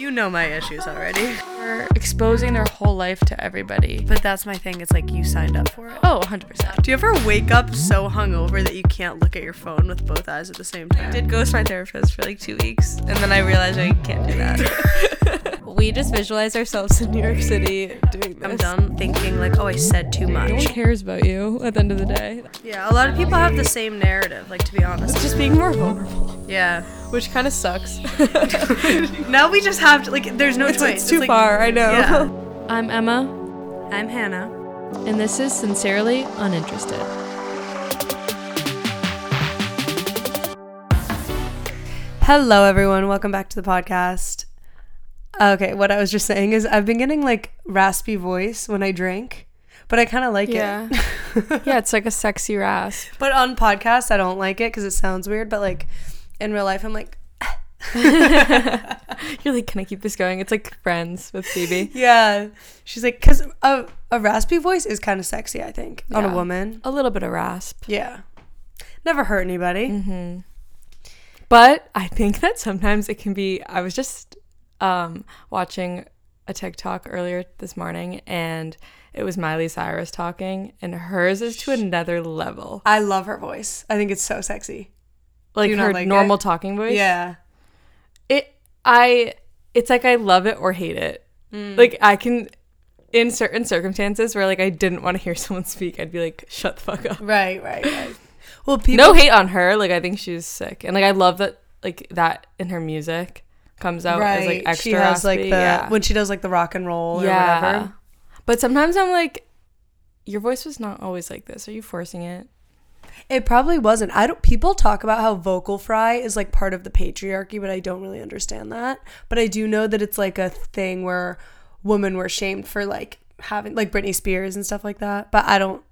You know my issues already. We're exposing their whole life to everybody. But that's my thing. It's like you signed up for it. Oh, 100%. Do you ever wake up so hungover that you can't look at your phone with both eyes at the same time? did ghost my therapist for like two weeks, and then I realized I can't do that. we just visualize ourselves in New York City doing this. I'm done thinking like, oh, I said too much. No one cares about you at the end of the day. Yeah, a lot of people have the same narrative. Like to be honest. Just being more vulnerable, Yeah. Which kind of sucks. Now we just have to like. There's no it's, choice. it's too like- far, I know. Yeah. I'm Emma, I'm Hannah. and this is Sincerely Uninterested. Hello, everyone. Welcome back to the podcast. Okay, what I was just saying is I've been getting like raspy voice when I drink, but I kind of like Yeah. it. yeah, it's like a sexy rasp. But on podcasts, I don't like it because it sounds weird. But like in real life, I'm like, You're like, can I keep this going? It's like Friends with Phoebe. yeah. She's like, because a, a raspy voice is kind of sexy, I think, on a woman. A little bit of rasp. Yeah. Never hurt anybody. Mm-hmm. But I think that sometimes it can be. I was just um, watching a TikTok earlier this morning, and it was Miley Cyrus talking, and hers is to another level. I love her voice. I think it's so sexy. Like her like normal it? talking voice. Yeah. It. I. It's like I love it or hate it. Mm. Like I can. In certain circumstances where like I didn't want to hear someone speak, I'd be like, "Shut the fuck up." Right, right, right. Well, people. no hate on her. Like I think she's sick, and like I love that like that in her music comes out as like extra. she has like the yeah. when she does like the rock and roll or yeah. whatever. But sometimes I'm like, your voice was not always like this. Are you forcing it? It probably wasn't. I don't. People talk about how vocal fry is like part of the patriarchy, but I don't really understand that. But I do know that it's like a thing where women were shamed for like having like Britney Spears and stuff like that. But I don't.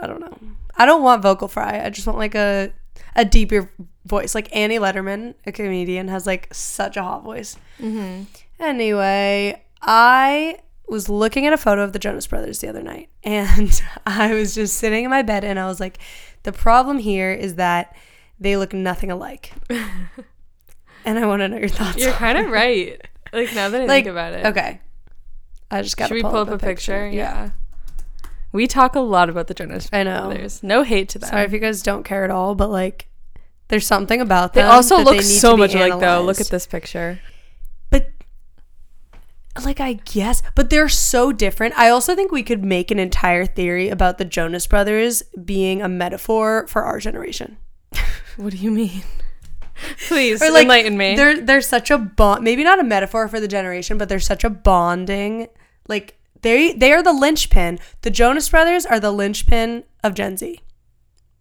I don't know. I don't want vocal fry. I just want like a a deeper voice. Like Annie Lederman, a comedian, has like such a hot voice. Mm-hmm. Anyway, I was looking at a photo of the Jonas Brothers the other night, and I was just sitting in my bed, and I was like, the problem here is that they look nothing alike. and I want to know your thoughts. You're kind of right. Like now that I Like, think about it. Okay. I just got Should we pull up a picture? Yeah. We talk a lot about the Jonas I know. Brothers. No hate to them. Sorry if you guys don't care at all, but like, there's something about them. they also look so much alike though. Look at this picture. Like I guess, but they're so different. I also think we could make an entire theory about the Jonas Brothers being a metaphor for our generation. What do you mean? Please Or like enlighten me. They're they're such a bond. Maybe not a metaphor for the generation, but they're such a bonding. Like they they are the linchpin. The Jonas Brothers are the linchpin of Gen Z.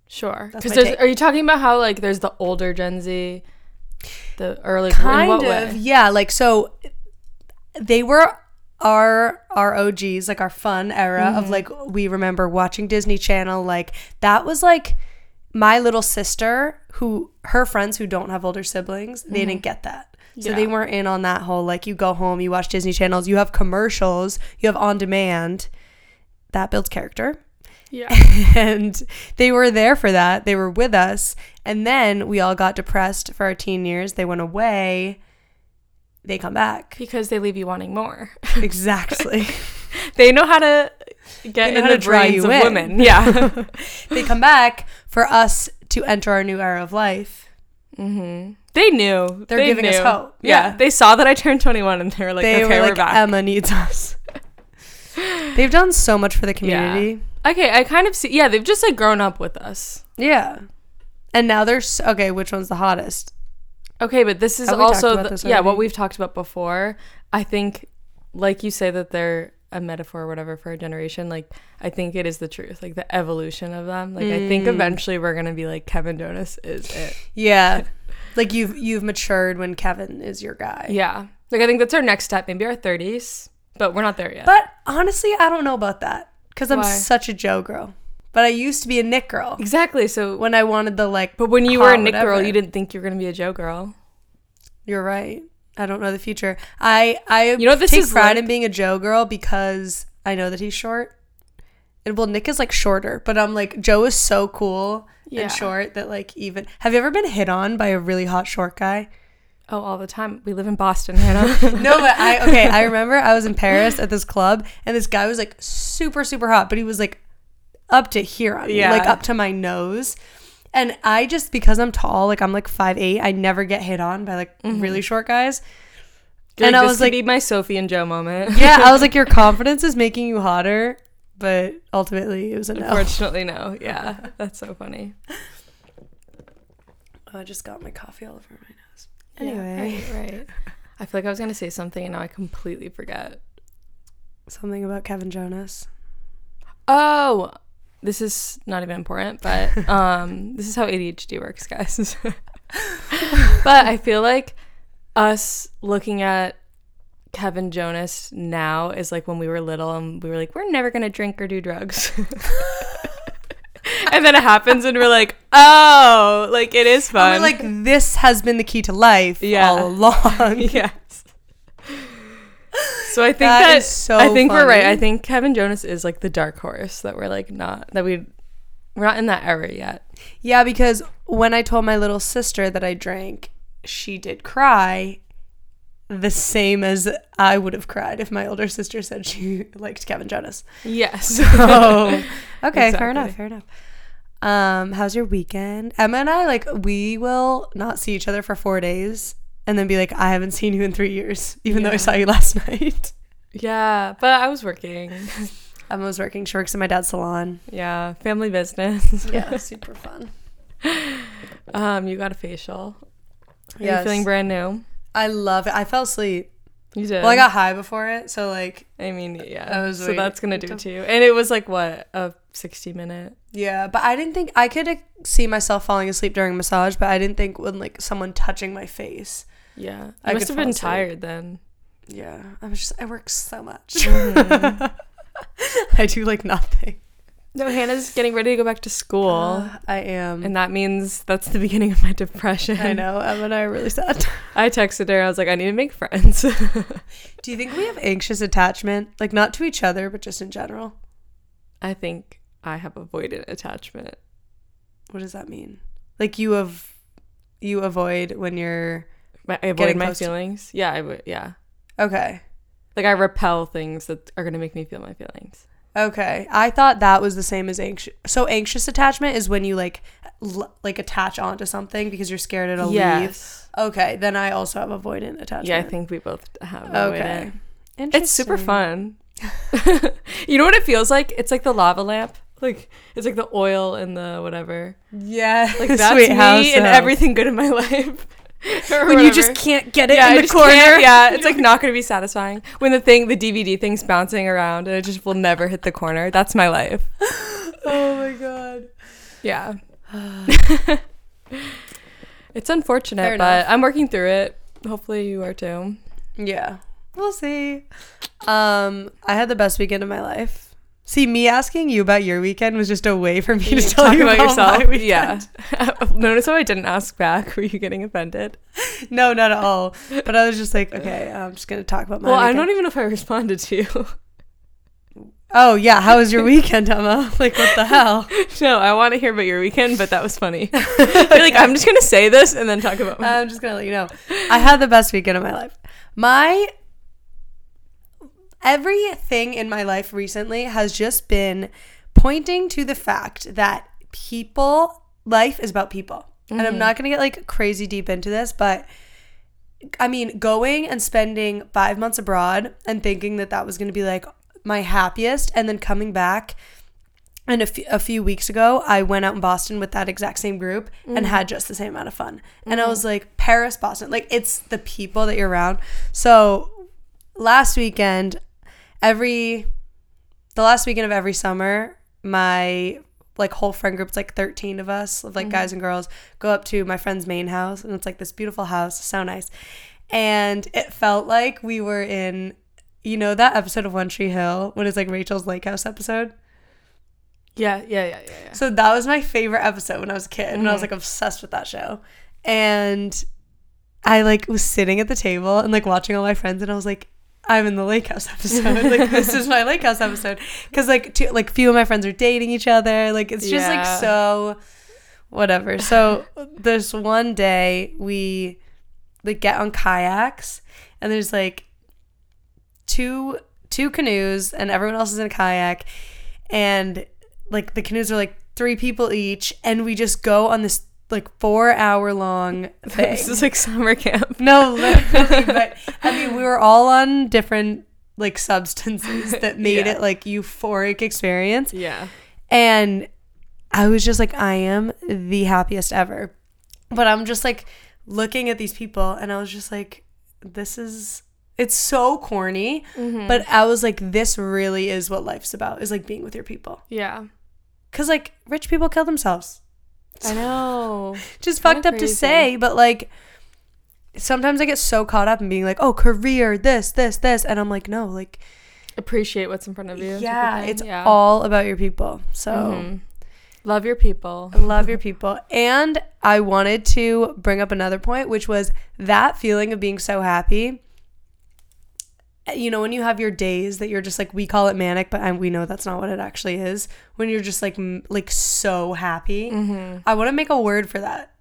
Sure. Because my there's take. are you talking about how like there's the older Gen Z, the early in Kind what of, way? yeah. Like so, they were our our OGs, like our fun era of Mm-hmm. like we remember watching Disney Channel. Like that was like my little sister who her friends who don't have older siblings they didn't get that. So Mm-hmm. Yeah. they weren't in on that whole like you go home, you watch Disney channels, you have commercials, you have on demand. That builds character. Yeah. and they were there for that. They were with us. And then we all got depressed for our teen years. They went away. They come back. Because they leave you wanting more. Exactly. they know how to get in the brains of in. women. Yeah. they come back for us to enter our new era of life. hmm They knew. They're They giving us hope. Yeah. Yeah. They saw that I turned 21 and they were like, they okay, were we're like, back. Emma needs us. They've done so much for the community. okay, I kind of see. Yeah, they've just like grown up with us. Yeah. And now there's okay, which one's the hottest? Okay, but this is Have also the- this yeah what we've talked about before. I think, like you say that they're a metaphor or whatever for a generation. Like I think it is the truth, like the evolution of them. Like I think Mm. eventually we're gonna be like Kevin Jonas is it. Yeah. like you've you've matured when Kevin is your guy. Yeah, like I think that's our next step. Maybe our thirties, but we're not there yet. But honestly, I don't know about that because I'm Why? such a Joe girl. But I used to be a Nick girl exactly. So when I wanted the like. But when you were a Nick girl, you didn't think you were gonna be a Joe girl. You're right. I don't know the future. I I You know this take is pride like? in being a Joe girl because I know that he's short. And well, Nick is like shorter, but I'm like Joe is so cool Yeah. and short that like even have you ever been hit on by a really hot short guy? Oh, all the time. We live in Boston, Hannah. No, but I okay. I remember I was in Paris at this club, and this guy was like super, super hot, but he was like up to here on me, like up to my nose. And I just because I'm tall, like I'm like five eight, I never get hit on by like mm-hmm. really short guys. You're And like, I was like- my Sophie and Joe moment. Yeah, I was like, your confidence is making you hotter, but ultimately it was a no. Unfortunately, no. Yeah, that's so funny. Oh, I just got my coffee all over my nose. Yeah, Anyway, right, right. I feel like I was gonna say something and now I completely forget. something about Kevin Jonas. Oh, this is not even important, but um, this is how ADHD works, guys. but I feel like us looking at Kevin Jonas now is like when we were little and we were like, we're never gonna drink or do drugs. and then it happens and we're like, oh, like it is fun. we're like, this has been the key to life Yeah. all along. yes. So I think That so I think we're right. I think Kevin Jonas is like the dark horse that we're like not that we we're not in that era yet. Yeah, because when I told my little sister that I drank, she did cry the same as I would have cried if my older sister said she liked Kevin Jonas. Yes. Oh, okay, fair enough, fair enough. Um, how's your weekend? Emma and I like we will not see each other for four days and then be like, I haven't seen you in three years, even though I saw you last night. yeah, but I was working. Emma was working. She works in my dad's salon. Yeah, family business. Yeah, super fun. Um, you got a facial. Are Yes. you feeling brand new? I love it. I fell asleep. You did. Well, I got high before it, so like, I mean, yeah. I was so waiting that's gonna do to- it to you. And it was like what a sixty minute. yeah. But I didn't think I could see myself falling asleep during massage, but I didn't think when like someone touching my face. Yeah, you I must have been asleep. tired then. Yeah, I was just I work so much. Mm-hmm. I do like nothing. No, Hannah's getting ready to go back to school. Uh, I am. and that means that's the beginning of my depression. I know Emma and I are really sad. I texted her. I was like, I need to make friends. do you think we have anxious attachment, like not to each other, but just in general? I think I have avoidant attachment. What does that mean? Like you have, you avoid when you're My- I avoid my close to- feelings. Yeah, I would. Yeah, okay. like I repel things that are gonna make me feel my feelings. Okay, I thought that was the same as anxious. So anxious attachment is when you like, l- like attach onto something because you're scared it'll leave. Okay, then I also have avoidant attachment. Yeah, I think we both have. Okay, avoidant. It's super fun. you know what it feels like? It's like the lava lamp. Like it's like the oil and the whatever. Yeah, Like that's Sweet me house, and uh, everything good in my life. Or when you just can't get it yeah, in the corner. Yeah, it's like not gonna be satisfying when the thing, the DVD thing's bouncing around and it just will never hit the corner. That's my life. Oh my god. Yeah. it's unfortunate, Fair but enough. I'm working through it. Hopefully you are too. Yeah, we'll see. Um, I had the best weekend of my life. See, me asking you about your weekend was just a way for me to tell Talk you about, yourself. my weekend. Yeah. Notice how I didn't ask back. Were you getting offended? No, not at all. But I was just like, okay, I'm just gonna talk about my. well, I don't even know if I responded to you. Oh yeah, how was your weekend, Emma? Like, what the hell? no, I want to hear about your weekend, but that was funny. Like, I'm just gonna say this and then talk about. My- I'm just gonna let you know. I had the best weekend of my life. My everything in my life recently has just been pointing to the fact that people life is about people. And I'm mm-hmm. not gonna get like crazy deep into this, but I mean, going and spending five months abroad and thinking that that was gonna be like my happiest, and then coming back. And a few, weeks ago, I went out in Boston with that exact same group and had mm-hmm. just the same amount of fun. And I mm-hmm. was like, Paris, Boston, like it's the people that you're around. So last weekend, every the last weekend of every summer, my like whole friend group, it's like 13 of us, of like guys mm-hmm. and girls, go up to my friend's Maine house, and it's like this beautiful house, so nice. And it felt like we were in, you know, that episode of One Tree Hill, what is like Rachel's Lake House episode. yeah, yeah, yeah, yeah, yeah. So that was my favorite episode when I was a kid, and I was mm-hmm. like obsessed with that show. And I like was sitting at the table and like watching all my friends, and I was like, I'm in the lake house episode. like this is my lake house episode because like two, like few of my friends are dating each other. Like it's just Yeah. like so whatever. So this one day we like get on kayaks and there's like two two canoes and everyone else is in a kayak and like the canoes are like three people each and we just go on this like four hour long thing. This is like summer camp. no, literally, but I mean we were all on different like substances that made Yeah. it like euphoric experience. Yeah. And I was just like, I am the happiest ever. But I'm just like looking at these people and I was just like, this is, it's so corny. Mm-hmm. But I was like, this really is what life's about, is like being with your people. Yeah. Cause like rich people kill themselves. I know. Just fucked up to say, but like, sometimes I get so caught up in being like, oh, career, this, this, this. And I'm like, no, like, Appreciate what's in front of you. yeah, it's Yeah. all about your people. So. Mhm. Love your people. love your people. And I wanted to bring up another point, which was that feeling of being so happy. You know, when you have your days that you're just like, we call it manic, but I, we know that's not what it actually is. When you're just like, m- like so happy. Mm-hmm. I want to make a word for that.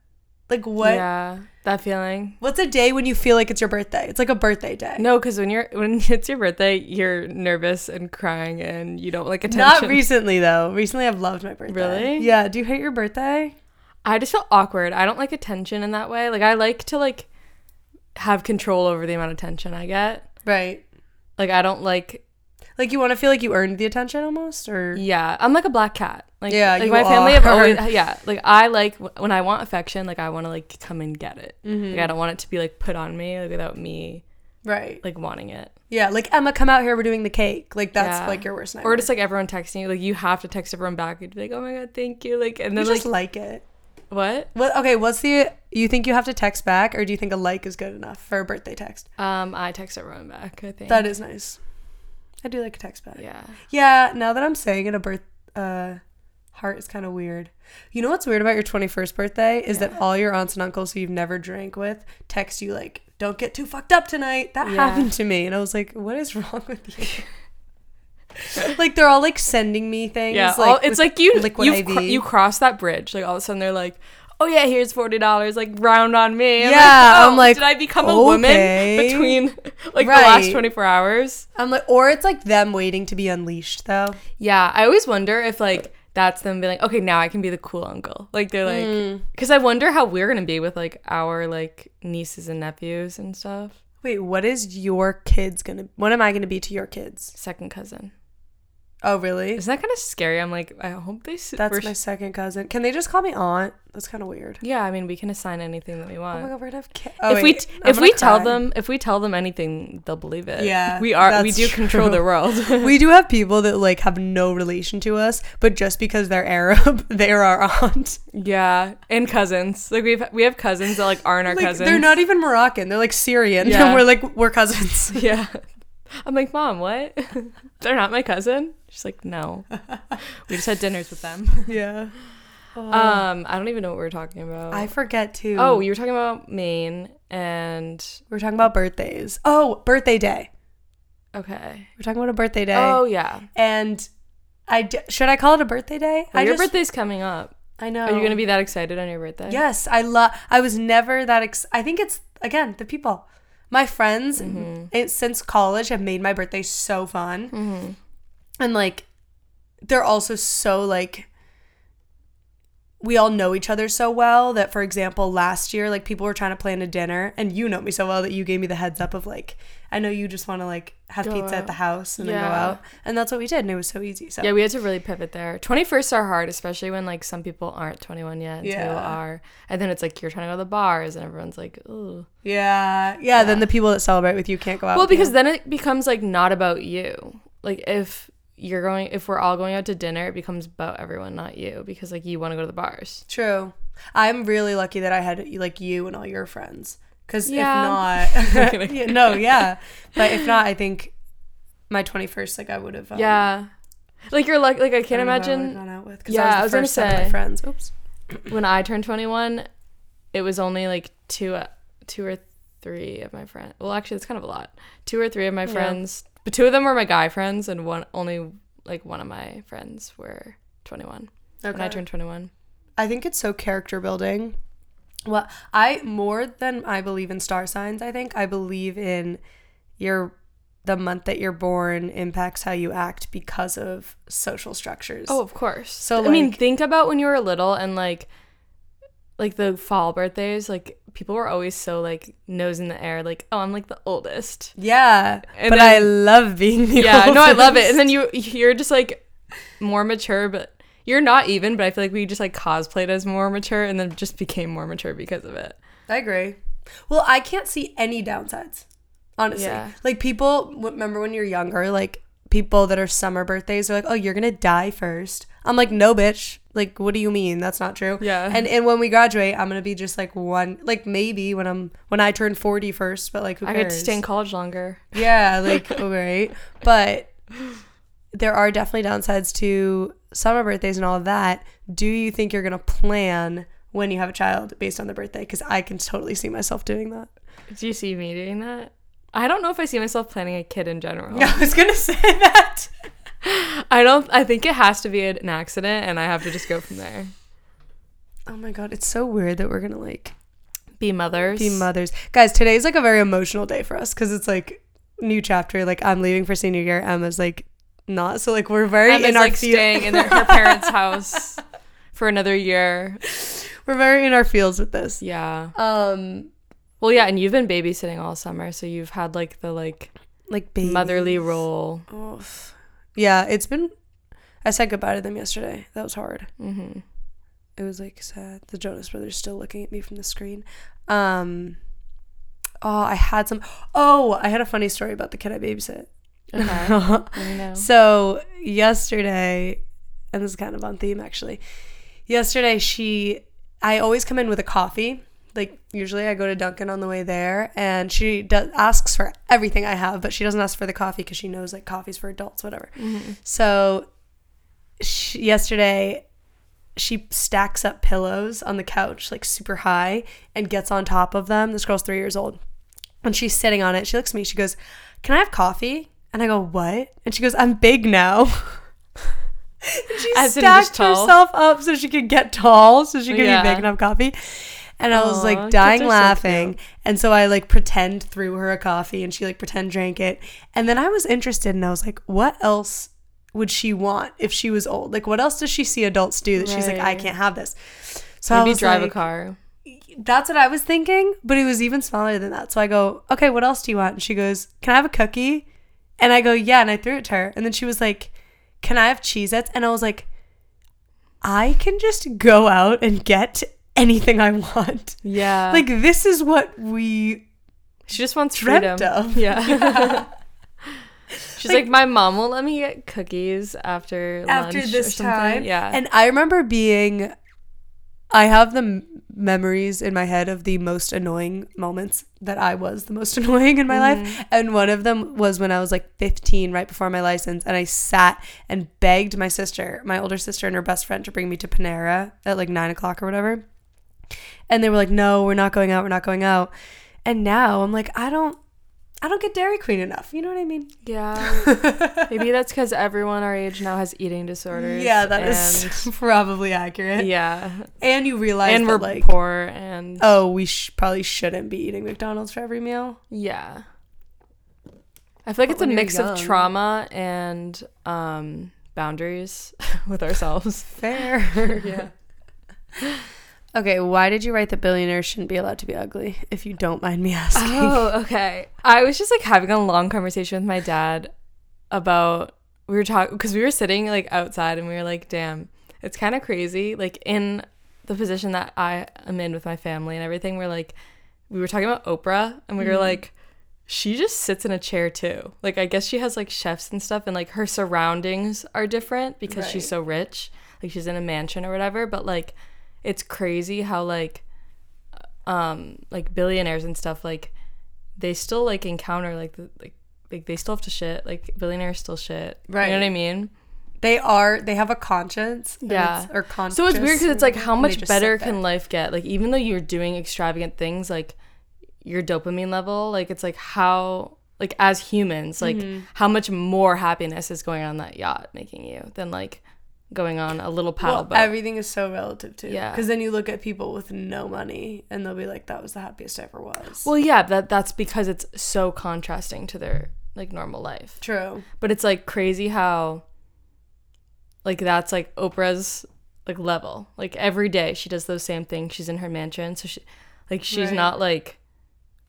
Like, what? Yeah. That feeling. What's a day when you feel like it's your birthday? It's like a birthday day. No, because when you're when it's your birthday, you're nervous and crying, and you don't like attention. Not recently though. Recently, I've loved my birthday. Really? Yeah. Do you hate your birthday? I just feel awkward. I don't like attention in that way. Like I like to like have control over the amount of attention I get. Right. Like I don't like Like you want to feel like you earned the attention almost, or yeah. I'm like a black cat. Like Yeah, like you my family have always yeah. Like I like when I want affection, like I want to like come and get it. Mm-hmm. Like I don't want it to be like put on me like without me right. like wanting it. Yeah, like Emma, come out here. We're doing the cake. Like that's Yeah. like your worst nightmare. Or just like everyone texting you, like you have to text everyone back and be like, "Oh my god, thank you!" Like, and you then just like, like it. What? What? Okay, what's the? You think you have to text back, or do you think a like is good enough for a birthday text? Um, I text everyone back. I think That is nice. I do like a text back. yeah. Yeah. Now that I'm saying it, a birth uh, heart is kind of weird. You know what's weird about your 21st birthday is that all your aunts and uncles who you've never drank with text you like, "Don't get too fucked up tonight." That Yeah. happened to me, and I was like, "What is wrong with you?" like they're all like sending me things. Yeah, like, all, it's like you you IV. you cross that bridge. Like all of a sudden they're like, "Oh yeah, here's forty dollars. Like round on me." I'm Yeah, like, I'm "Oh, like, did I become a woman between like the last twenty four hours? I'm like, or it's like them waiting to be unleashed, though. Yeah, I always wonder if like that's them being like, "Okay, now I can be the cool uncle." Like they're like, Mm. because I wonder how we're gonna be with like our like nieces and nephews and stuff. Wait, what is your kids gonna? What am I gonna be to your kids? Second cousin. Oh, really? Isn't that kind of scary? I'm like, I hope they. s- That's my second cousin. Can they just call me aunt? That's kind of weird. Yeah, I mean, we can assign anything that we want. Oh my god, we're gonna have kids. Oh, if we wait, t- I'm if we tell them if we tell them anything, they'll believe it. Yeah, we are we do control the world. we do have people that like have no relation to us, but just because they're Arab, they're our aunt. yeah, and cousins. Like we've we have cousins that like aren't our Like cousins. they're not even Moroccan. They're like Syrian. Yeah. And we're like we're cousins. Yeah. I'm like, mom, what? they're not my cousin. She's like, no. we just had dinners with them. yeah. Um, I don't even know what we were talking about. I forget too. oh, you were talking about Maine, and we're talking about birthdays. Oh, birthday day. okay. We're talking about a birthday day. Oh yeah. and I d- should I call it a birthday day? Well, your just- birthday's coming up. I know. Are you gonna be that excited on your birthday? Yes, I love. I was never that. Ex- I think it's again the people. My friends Mm-hmm. it, since college have made my birthday so fun, Mm-hmm. and like they're also so like we all know each other so well that for example last year like people were trying to plan a dinner and you know me so well that you gave me the heads up of like i know you just want to like have Go pizza at the house and then go out and that's what we did and it was so easy so Yeah, we had to really pivot there. 21st are hard, especially when like some people aren't 21 yet and Yeah. are. And then it's like you're trying to go to the bars and everyone's like, ooh. yeah, yeah then the people that celebrate with you can't go out Well, because then it becomes like not about you. Like if you're going, if we're all going out to dinner, it becomes about everyone, not you, because like you want to go to the bars. True. I'm really lucky that I had like you and all your friends. Because Yeah. if not, yeah, no, yeah. But if not, I think my 21st, like I would have. Um, yeah. Like you're like, like I I can't don't know who I imagine Gone out with, Yeah, I I was was gonna first set of my say. friends. Oops. when I turned 21, it was only like two, uh, two or three of my friends. Well, actually, it's kind of a lot. Two or three of my Yeah. friends, but two of them were my guy friends, and one only like one of my friends were 21 Okay. when I turned 21. I think it's so character building Well, I more than I believe in star signs, I think I believe in your the month that you're born impacts how you act because of social structures. Oh, of course. So, I mean, think about when you were little and like like the fall birthdays, like people were always so like nose in the air, like, oh, I'm like the oldest. yeah. And but then- I love being the yeah, no, I love it. And then you you're just like more mature, but you're not even, but I feel like we just like cosplayed as more mature and then just became more mature because of it. I agree. Well, I can't see any downsides, honestly. Yeah. Like people remember when you're younger, like people that are summer birthdays are like, "Oh, you're gonna die first. I'm like, "No, bitch. Like, what do you mean? That's not true." Yeah. And and when we graduate, I'm gonna be just like one, like maybe when I'm when I turn 40 first, but like who I cares? get to stay in college longer. Yeah, like all right, but there are definitely downsides to summer birthdays and all of that. Do you think you're gonna plan when you have a child based on the birthday? Because I can totally see myself doing that. Do you see me doing that? I don't know if I see myself planning a kid in general. I was gonna say that. I don't I think it has to be an accident and I have to just go from there. Oh my god, it's so weird that we're gonna like Be mothers. be mothers, guys. Today's like a very emotional day for us because it's like new chapter. Like I'm leaving for senior year. Emma's like not. So like we're very Emma's in our like feel- staying in their, her parents' house for another year. we're very in our fields with this. Yeah. Um, Well, yeah, and you've been babysitting all summer, so you've had like the like like babies. motherly role. Oof. Yeah, it's been. I said goodbye to them yesterday. That was hard. Mm-hmm. It was like sad. The Jonas Brothers still looking at me from the screen. Um. Oh, I had some. Oh, I had a funny story about the kid I babysit. Okay. I know. So yesterday, and this is kind of on theme actually. Yesterday, she, I always come in with a coffee. Like usually, I go to Dunkin' on the way there, and she does, asks for everything I have, but she doesn't ask for the coffee because she knows like coffee's for adults, whatever. So, she, yesterday, she stacks up pillows on the couch like super high and gets on top of them. This girl's three years old, and she's sitting on it. She looks at me. She goes, "Can I have coffee?" And I go, "What?" And she goes, "I'm big now." and she As stacked herself up so she could get tall, so she could Yeah. be big enough coffee. And I was like dying are so laughing. and so I like pretend threw her a coffee and she like pretend drank it. And then I was interested and I was like, what else would she want if she was old? Like what else does she see adults do that she's like, I can't have this? So I Maybe was drive like, a car. that's what I was thinking, but it was even smaller than that. So I go, okay, what else do you want? And she goes, can I have a cookie? And I go, yeah. And I threw it to her. And then she was like, can I have Cheez Its? And I was like, I can just go out and get anything I want. Yeah. Like, this is what we she just wants freedom. of. Yeah. She's like, my mom won't let me get cookies after after this something." time. Yeah. And I remember being, I have the m- memories in my head of the most annoying moments that I was the most annoying in my Mm-hmm. life. And one of them was when I was like 15, right before my license. And I sat and begged my sister, my older sister, and her best friend to bring me to Panera at like nine o'clock or whatever. And they were like, no, we're not going out. We're not going out. And now I'm like, I don't. I don't get Dairy Queen enough. You know what I mean? yeah. Maybe that's because everyone our age now has eating disorders. Yeah, that is probably accurate. Yeah. And you realize And that, we're like, poor and oh, we sh- probably shouldn't be eating McDonald's for every meal. Yeah. I feel like But it's a mix young- of trauma and um, boundaries with ourselves. Fair. yeah. Okay, why did you write that billionaires shouldn't be allowed to be ugly? If you don't mind me asking. Oh, okay. I was just like having a long conversation with my dad about we were talking because we were sitting like outside and we were like, damn, it's kind of crazy. Like in the position that I am in with my family and everything, we're like, we were talking about Oprah and we were mm-hmm. like, she just sits in a chair too. Like I guess she has like chefs and stuff and like her surroundings are different because she's so rich. Like she's in a mansion or whatever, but like it's crazy how like um like billionaires and stuff like they still like encounter like the like like they still have to shit like billionaires still shit right you know what i mean They are. They have a conscience. Yeah. or conscience. so it's weird because it's like how much better can life get like even though you're doing extravagant things like your dopamine level like it's like how like as humans like Mm-hmm. how much more happiness is going on that yacht making you than like going on a little paddle Well, boat. everything is so relative too. Yeah. Because then you look at people with no money and they'll be like, that was the happiest I ever was. well, yeah, that that's because it's so contrasting to their like normal life. true. But it's like crazy how like that's like Oprah's like level. Like every day she does those same things. She's in her mansion, so she like she's Right. not like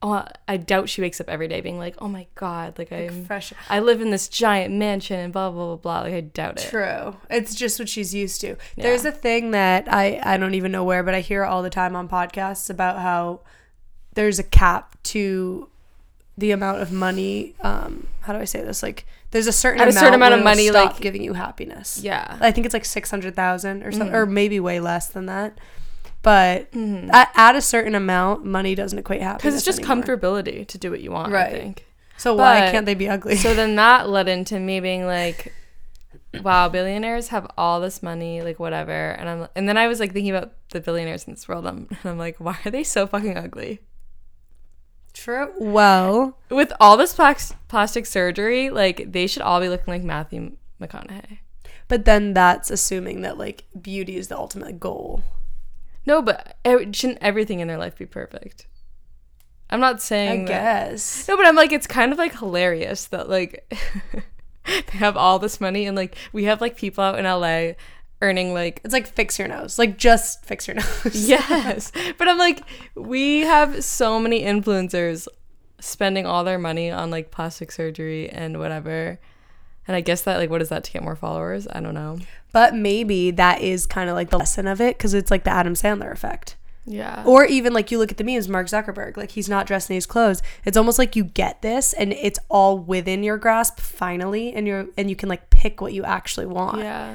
oh I doubt she wakes up every day being like, "Oh my god, like, Like I'm fresh. I live in this giant mansion and blah blah blah blah." Like I doubt it. True. It's just what she's used to. Yeah. There's a thing that I I don't even know where, but I hear all the time on podcasts about how there's a cap to the amount of money. Um, how do I say this? Like, there's a certain At a amount certain amount of money, like- giving you happiness. Yeah. I think it's like six hundred thousand or something, Mhm. or maybe way less than that. But Mhm. at, at a certain amount, money doesn't equate happiness. Cuz it's just anymore. comfortability to do what you want, Right. I think. So why can't they be ugly? so then that led into me being like wow billionaires have all this money like whatever and i'm and then i was like thinking about the billionaires in this world I'm, and i'm like why are they so fucking ugly True. Well, with all this plax- plastic surgery like they should all be looking like matthew mcconaughey but then that's assuming that like beauty is the ultimate goal. No but shouldn't everything in their life be perfect i'm not I saying that guess. no but i'm like it's kind of like hilarious that like they have all this money and like we have like people out in la earning like It's like fix your nose. Like just fix your nose. yes but i'm like we have so many influencers spending all their money on like plastic surgery and whatever and i guess that like what is that to get more followers i don't know But maybe that is kind of like the lesson of it because it's like the Adam Sandler effect. yeah Or even like you look at the memes, Mark Zuckerberg, like he's not dressed in his clothes. It's almost like you get this and it's all within your grasp finally and you're and you can like pick what you actually want. yeah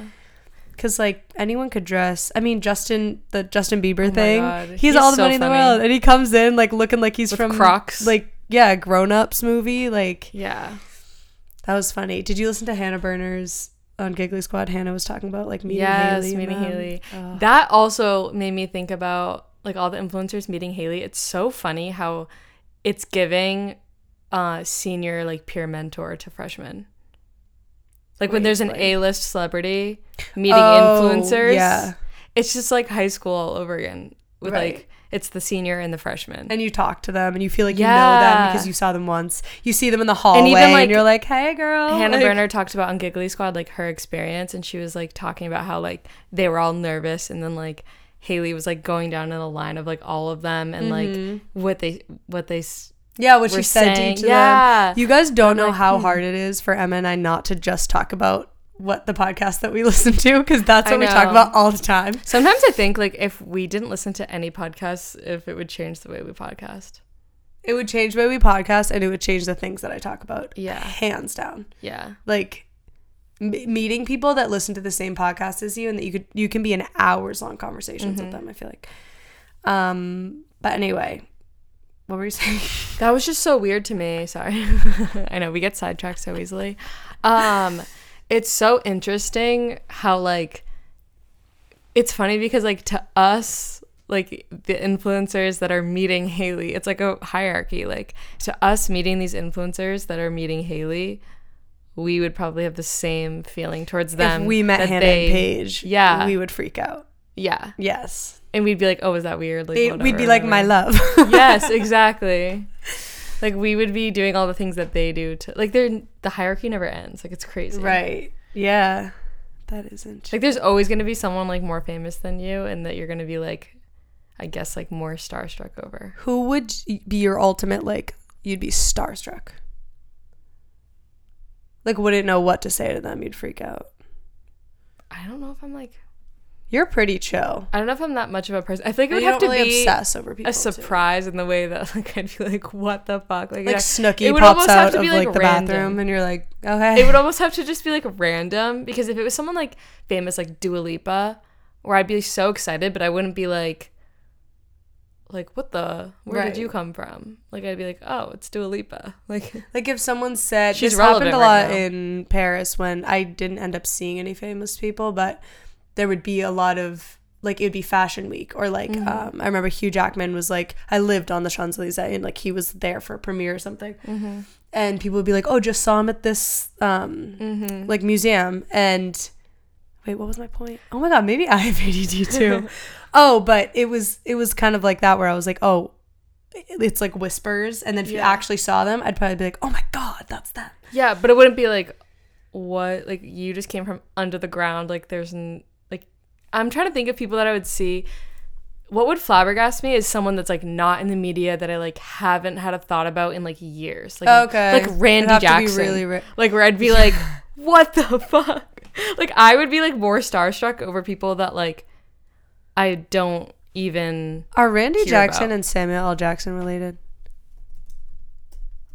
Cause like anyone could dress. I mean, Justin, the Justin Bieber Oh thing, he's, He's all the so money in the world, and he comes in like looking like he's With from Crocs. like yeah, Grown Ups movie. Like yeah that was funny. Did you listen to Hannah Berner's on Giggly Squad? Hannah was talking about like meeting yes Haley. meeting haley Ugh. that also made me think about like all the influencers meeting haley it's so funny how it's giving uh senior like peer mentor to freshmen like when there's an like- a-list celebrity meeting Oh, influencers yeah. it's just like high school all over again with Right. like it's the senior and the freshman and you talk to them and you feel like you know them because you saw them once. You see them in the hallway and, even, like, you're like, "Hey, girl." Hannah like, Berner talked about on Giggly Squad like her experience, and she was like talking about how like they were all nervous, and then like Haley was like going down in the line of like all of them, and Mm-hmm. like what they what they Yeah, what she said to saying. each of Yeah. them. You guys don't know like, how hmm. hard it is for Emma and I not to just talk about what the podcast that we listen to because that's what we talk about all the time. Sometimes I think like if we didn't listen to any podcasts, if it would change the way we podcast. It would change the way we podcast and it would change the things that I talk about. Yeah. Hands down. Yeah. Like m- meeting people that listen to the same podcast as you and that you could you can be in hours long conversations with Mhm. them, I feel like. Um but anyway, what were you saying? That was just so weird to me. Sorry. I know we get sidetracked so easily. Um it's so interesting how like it's funny because like to us like the influencers that are meeting Haley, it's like a hierarchy. Like to us meeting these influencers that are meeting Haley, we would probably have the same feeling towards them. if we met Hannah they- and Paige, yeah. we would freak out. Yeah. Yes. And we'd be like, "Oh, is that weird?" Like They- we'd be like my love. yes, exactly. Like we would be doing all the things that they do to like they're the hierarchy never ends. Like it's crazy. Right. Yeah. That isn't. Like there's always gonna be someone like more famous than you and that you're gonna be like I guess like more starstruck over. Who would be your ultimate like you'd be starstruck? Like wouldn't know what to say to them, you'd freak out. I don't know if I'm like You're pretty chill. I don't know if I'm that much of a person. I think it would have to really be obsess over people. a too. surprise in the way that like I'd be like, what the fuck? Like, Like yeah, Snooki it would pops almost have out to of be, like, like, the random. bathroom and you're like, okay. it would almost have to just be like random because if it was someone like famous like Dua Lipa, where I'd be so excited, but I wouldn't be like, like what the where Right. did you come from? Like I'd be like, oh, it's Dua Lipa. Like Like if someone said She's this happened a lot now. in Paris when I didn't end up seeing any famous people, but there would be a lot of like it would be fashion week or like Mm-hmm. um, I remember Hugh Jackman was like I lived on the Champs Elysees and like he was there for a premiere or something, Mm-hmm. and people would be like, oh, just saw him at this um Mm-hmm. like museum and wait, what was my point? Oh my god, maybe I have ADD too. oh, but it was it was kind of like that where I was like, oh, it's like whispers, and then if you actually saw them, I'd probably be like, oh my god, that's that Yeah, but it wouldn't be like what like you just came from under the ground. Like there's n- I'm trying to think of people that I would see. What would flabbergast me is someone that's like not in the media that I like haven't had a thought about in like years. Like Okay, like Randy have to be Jackson. really ra- like where I'd be like, what the fuck? Like I would be like more starstruck over people that like I don't even. Are Randy Jackson about. and Samuel L. Jackson related?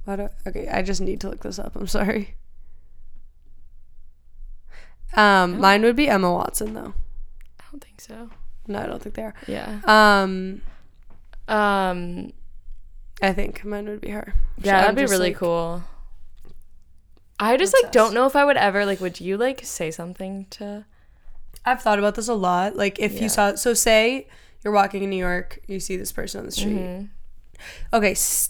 Do, okay, I just need to look this up. I'm sorry. Um, mine would be Emma Watson though. I don't think so. No, I don't think they are. Yeah. Um, Um. I think mine would be her. Yeah, that'd be really like, cool. I just like don't know if I would ever like. Would you like say something to? I've thought about this a lot. Like if Yeah. you saw, so say you're walking in New York, you see this person on the street. Mhm. Okay, s-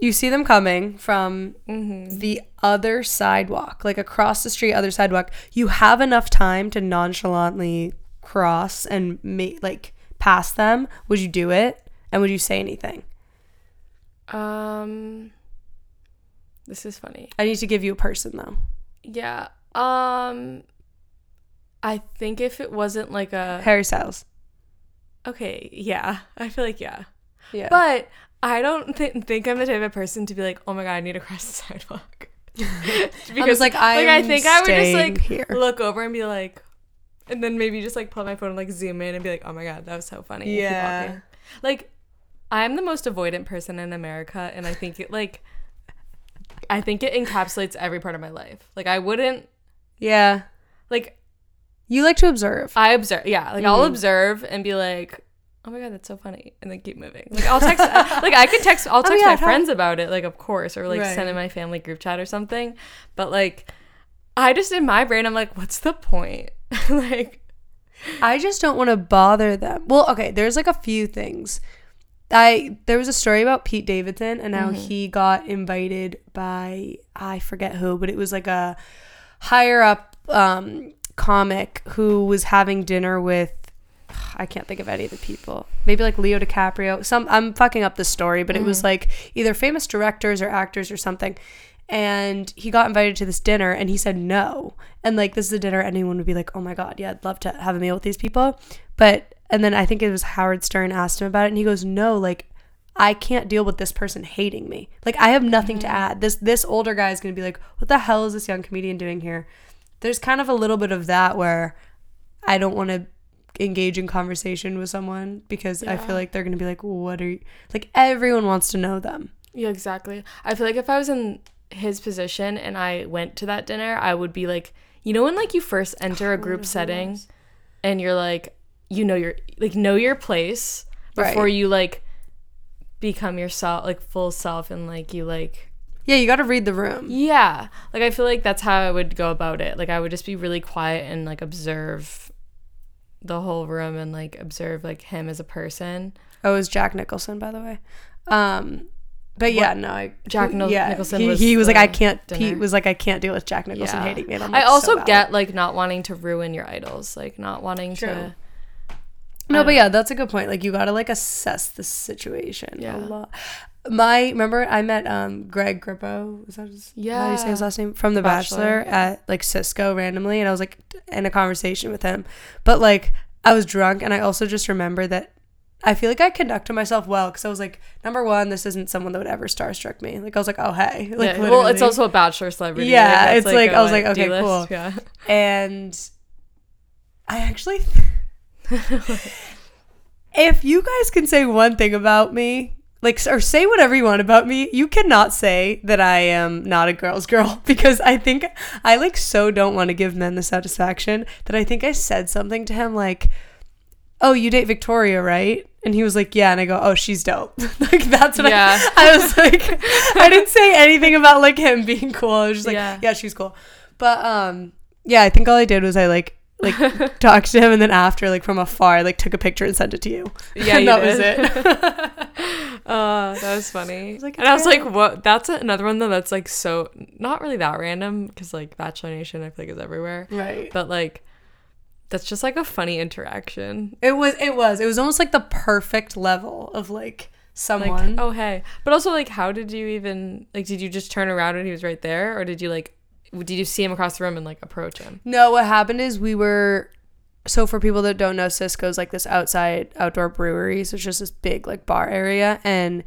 you see them coming from Mhm. the other sidewalk, like across the street, other sidewalk. You have enough time to nonchalantly cross and make like pass them. Would you do it? And would you say anything? Um. This is funny. I need to give you a person though. Yeah. Um. I think if it wasn't like a Harry Styles. okay, yeah, I feel like yeah, Yeah. but I don't th- think I'm the type of person to be like, oh my god, I need to cross the sidewalk. I was like, I I'm think I would just like here. look over and be like, and then maybe just like pull my phone and like zoom in and be like, oh my god, that was so funny. Yeah. Like, I'm the most avoidant person in America, and I think it like, I think it encapsulates every part of my life. Like, I wouldn't yeah. like You like to observe. I observe, yeah. Like I'll Mhm. observe and be like, "Oh my god, that's so funny," and then keep moving. Like I'll text, like I could text, I'll Oh, text yeah, my friends about it, like of course, or like Right. send in my family group chat or something. But like, I just in my brain, I'm like, "What's the point?" like, I just don't want to bother them. Well, okay, there's like a few things. I there was a story about Pete Davidson and how he got invited by I forget who, but it was like a higher up um comic who was having dinner with I can't think of any of the people. Maybe like Leo DiCaprio. Some I'm fucking up the story, but it was mm. like either famous directors or actors or something. And he got invited to this dinner and he said no. And like this is a dinner anyone would be like, "Oh my god, yeah, I'd love to have a meal with these people." But and then I think it was Howard Stern asked him about it and he goes, "No, like I can't deal with this person hating me. Like I have nothing to mm. add. This this older guy is going to be like, "What the hell is this young comedian doing here?" There's kind of a little bit of that where I don't want to engage in conversation with someone because I feel like they're going to be like, "What are you?" Like everyone wants to know them. yeah, exactly. I feel like if I was in his position and I went to that dinner, I would be like, you know, when like you first enter a group setting, and you're like, you know, your like know your place before Right. you like become yourself, like full self, and like you like Yeah, you got to read the room. Yeah. Like I feel like that's how I would go about it. Like I would just be really quiet and like observe the whole room and like observe like him as a person. Oh, it was Jack Nicholson, by the way. Um, but yeah, no, I, Jack Nil- Nicholson He was he was like, I can't. dinner. Pete was like, I can't deal with Jack Nicholson Yeah. hating me. And I'm I also so get like not wanting to ruin your idols, like not wanting True. to No, but yeah, that's a good point. Like you got to like assess the situation Yeah. a lot. My remember I met um Greg Grippo. Is that his, how you say his last name from The Bachelor, Bachelor, at like Cisco randomly, and I was like in a conversation with him, but like I was drunk, and I also just remember that. I feel like I conducted myself well because I was like, number one, this isn't someone that would ever starstruck me. Like I was like, oh hey, like Yeah, well, it's also a bachelor celebrity. Yeah, that's, it's like- I was what, like, okay, D-list? cool. Yeah. and I actually, if you guys can say one thing about me, like, or say whatever you want about me, you cannot say that I am not a girl's girl because I think I like so don't want to give men the satisfaction that I think I said something to him like, "Oh, you date Victoria, right?" And he was like, "Yeah," and I go, "Oh, she's dope." like that's what Yeah. I, I was like, I didn't say anything about like him being cool. I was just like, Yeah. yeah, she's cool. But um, yeah, I think all I did was I like like talked to him and then after like from afar like took a picture and sent it to you. Yeah, and you that was it. Uh, that was funny. was like, and I was "It's like, what? That's another one though. That's like so not really that random because like Bachelor Nation, I feel like is everywhere. right. But like, That's just like a funny interaction. It was it was. It was almost like the perfect level of like Like, someone. oh hey. But also like how did you even like did you just turn around and he was right there or did you like did you see him across the room and like approach him? No, what happened is we were so for people that don't know, Cisco's like this outside outdoor brewery. So it's just this big like bar area. And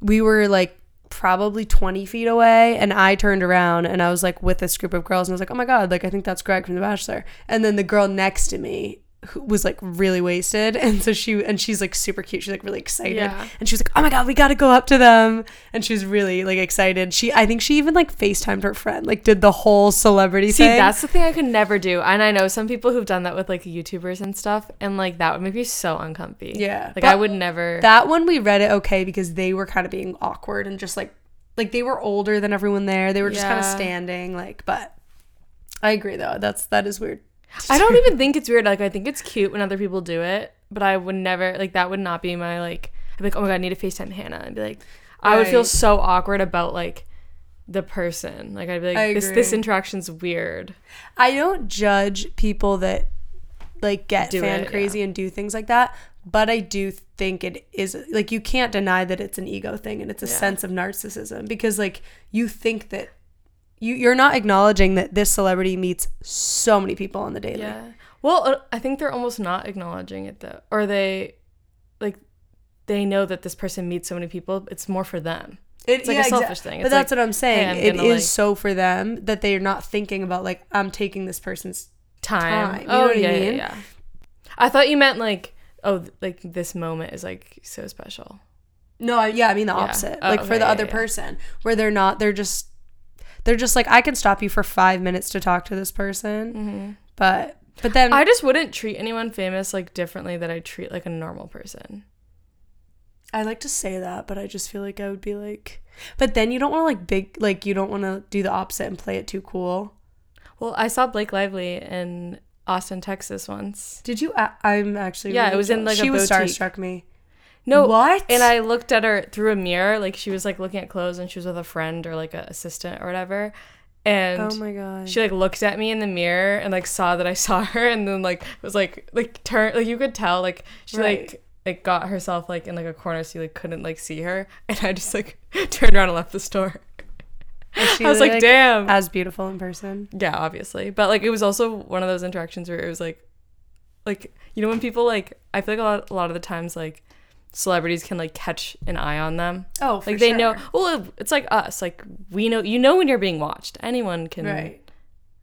we were like probably 20 feet away. And I turned around and I was like with this group of girls and I was like, oh my God, like I think that's Greg from The Bachelor. And then the girl next to me who was like really wasted and so she and she's like super cute she's like really excited Yeah. and she was like oh my god we gotta go up to them and she was really like excited she i think she even like facetimed her friend like did the whole celebrity See, thing that's the thing I could never do. And I know some people who've done that with like YouTubers and stuff and like that would make me so uncomfy. Yeah, Like but I would never That one we read it okay because they were kind of being awkward and just like like they were older than everyone there. They were just kind of standing like but I agree though. That's that is weird. I don't even think it's weird. Like I think it's cute when other people do it, but I would never like that would not be my like I'd be like, Oh my god, I need to FaceTime Hannah and be like I would feel Right. so awkward about like the person. Like I'd be like, this this agree. interaction's weird. I don't judge people that like get Do fan it, crazy and do things like that, but I do think it is like you can't deny that it's an ego thing and it's a Yeah. sense of narcissism because like you think that you you're not acknowledging that this celebrity meets so many people on the daily. Yeah. Well, uh, I think they're almost not acknowledging it though, or they like they know that this person meets so many people. It's more for them. It, It's like a selfish thing. But that's like, what I'm saying. hey, I'm it like- so for them that they're not thinking about like I'm taking this person's. Time. Time, you oh know what I yeah, mean? yeah, yeah. I thought you meant like oh like this moment is like so special. No, I, yeah, I mean the Yeah. opposite. Oh, like for the yeah, other yeah. person, where they're not. They're just. They're just like I can stop you for five minutes to talk to this person, mm-hmm. but but then I just wouldn't treat anyone famous like differently that I treat like a normal person. I like to say that, but I just feel like I would be like. But then you don't want to like big like you don't want to do the opposite and play it too cool. Well, I saw Blake Lively in Austin, Texas once. Did you? I, I'm actually Yeah, it really was in, jealous. like, a she was boutique. starstruck me. No, What? And I looked at her through a mirror, like she was like looking at clothes, and she was with a friend or like an assistant or whatever. And Oh my god. she like looked at me in the mirror and like saw that I saw her, and then like was like like turn like you could tell like she Right. like like got herself like in like a corner so you like couldn't like see her, and I just like turned around and left the store. she I was like, damn. as beautiful in person. Yeah, obviously. But like it was also one of those interactions where it was like like you know when people like I feel like a lot a lot of the times like celebrities can like catch an eye on them. Oh, like they know well it's like us. Like we know you know when you're being watched. Anyone can Right.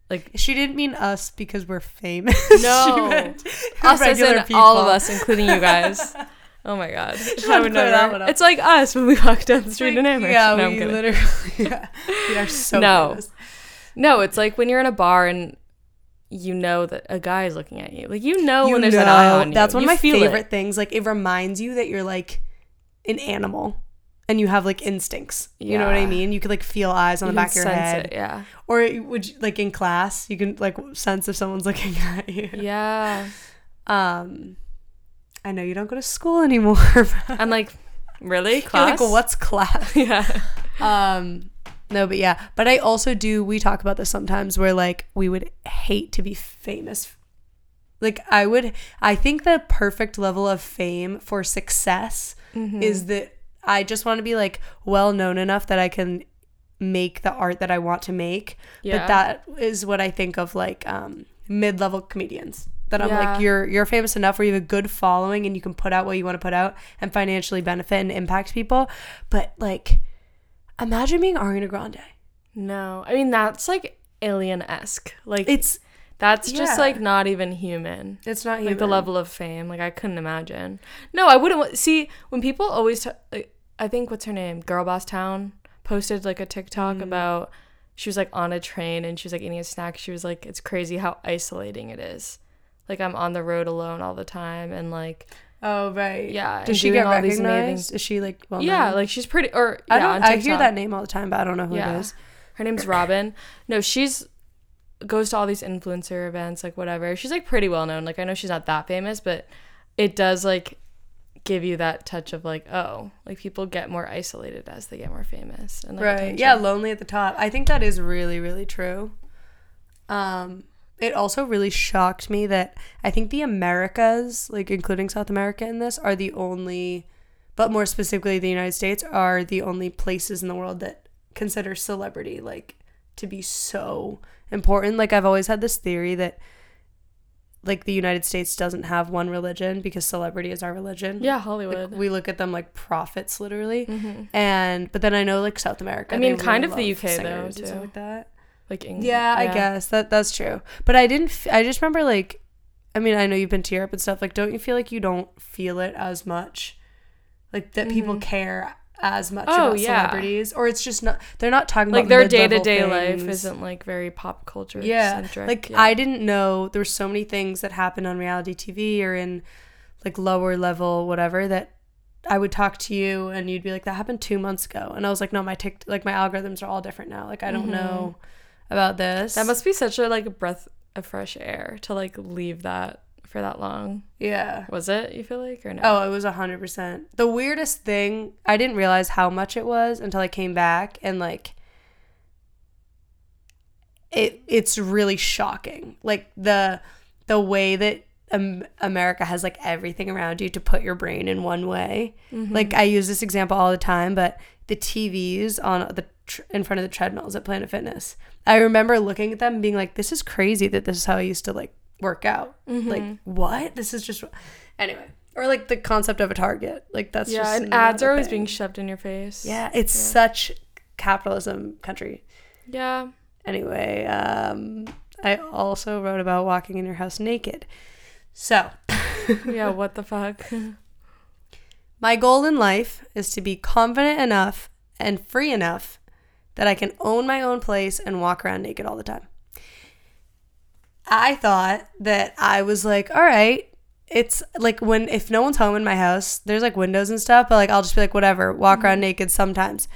like She didn't mean us because we're famous. No. she meant us as in all of us, including you guys. Oh my god. I would that. It's like us when we walk down the street in Amherst. Yeah, no, we literally yeah, we are so No. famous. No, it's like when you're in a bar and you know that a guy is looking at you. Like you know You when there's an eye on you. That's one You of my feel it. favorite things. Like it reminds you that you're like an animal and you have like instincts. You know what I mean? You could like feel eyes on You the back of your sense head. it, yeah. Or would you, like in class, you can like sense if someone's looking at you. Yeah. Um I know you don't go to school anymore. but I'm like, really? you're Class? like, what's class? yeah. Um, no, but yeah, but I also do. We talk about this sometimes, where like we would hate to be famous. Like I would, I think the perfect level of fame for success Mm-hmm. is that I just want to be like well known enough that I can make the art that I want to make. Yeah. But that is what I think of like um, mid level comedians. That I'm Yeah. like you're you're famous enough where you have a good following and you can put out what you want to put out and financially benefit and impact people. But like, imagine being Ariana Grande. No. I mean, that's like alien esque. Like, It's that's just yeah. like not even human. it's not Like the level of fame. Like, I couldn't imagine. No, I wouldn't. See, when people always, t- like, I think, what's her name? Girl Boss Town posted like a TikTok Mm. about, she was like on a train and she was like eating a snack. She was like, it's crazy how isolating it is. Like, I'm on the road alone all the time and like, Oh right. Yeah, Does she get all these recognized? amazing- Is she like well? Known? Yeah, known? like she's pretty, or yeah, I don't. I hear that name all the time, but I don't know who Yeah. it is. Her name's Robin. No, she's goes to all these influencer events, like whatever. She's like pretty well known. Like I know she's not that famous, but it does like give you that touch of like, oh, like people get more isolated as they get more famous. And like, right attention. yeah lonely at the top i think that is really really true um it also really shocked me that I think the Americas, like including South America in this, are the only, but more specifically the United States, are the only places in the world that consider celebrity like to be so important. Like I've always had this theory that like the United States doesn't have one religion because celebrity is our religion. Yeah, Like, Hollywood. we look at them like prophets literally. hmm And but then I know like South America. I mean, kind really of the UK though, singers and stuff too. like that. Like England. Yeah, I guess that that's true. But I didn't. F- I just remember like, I mean, I know you've been to Europe and stuff. Like, don't you feel like you don't feel it as much, like that people Mhm. care as much Oh, about yeah. celebrities, or it's just not. They're not talking Like about their day to day life isn't like very pop culture Yeah, centric. like yeah. I didn't know there were so many things that happened on reality TV or in like lower level whatever that I would talk to you and you'd be like that happened 2 months ago and I was like no my tick like my algorithms are all different now like I don't Mhm. know about this That must be such a like a breath of fresh air to like leave that for that long. yeah Was it? You feel like or no? Oh, it was a hundred percent. The weirdest thing, I didn't realize how much it was until I came back and like it it's really shocking. Like the the way that um, America has like everything around you to put your brain in one way. Mhm. Like I use this example all the time, but the TVs on the tr- in front of the treadmills at Planet Fitness. I remember looking at them and being like, "This is crazy that this is how I used to like work out." Like Mhm. what? This is just anyway. Or like the concept of a target. Like that's yeah, just and ads are always thing. being shoved in your face. Yeah, it's Yeah. such capitalism country. Yeah. Anyway, um I also wrote about walking in your house naked. So, Yeah, what the fuck? my goal in life is to be confident enough and free enough that I can own my own place and walk around naked all the time. I thought that I was like, all right, it's like when if no one's home in my house, there's like windows and stuff, but like I'll just be like, whatever, walk around mm-hmm. naked sometimes.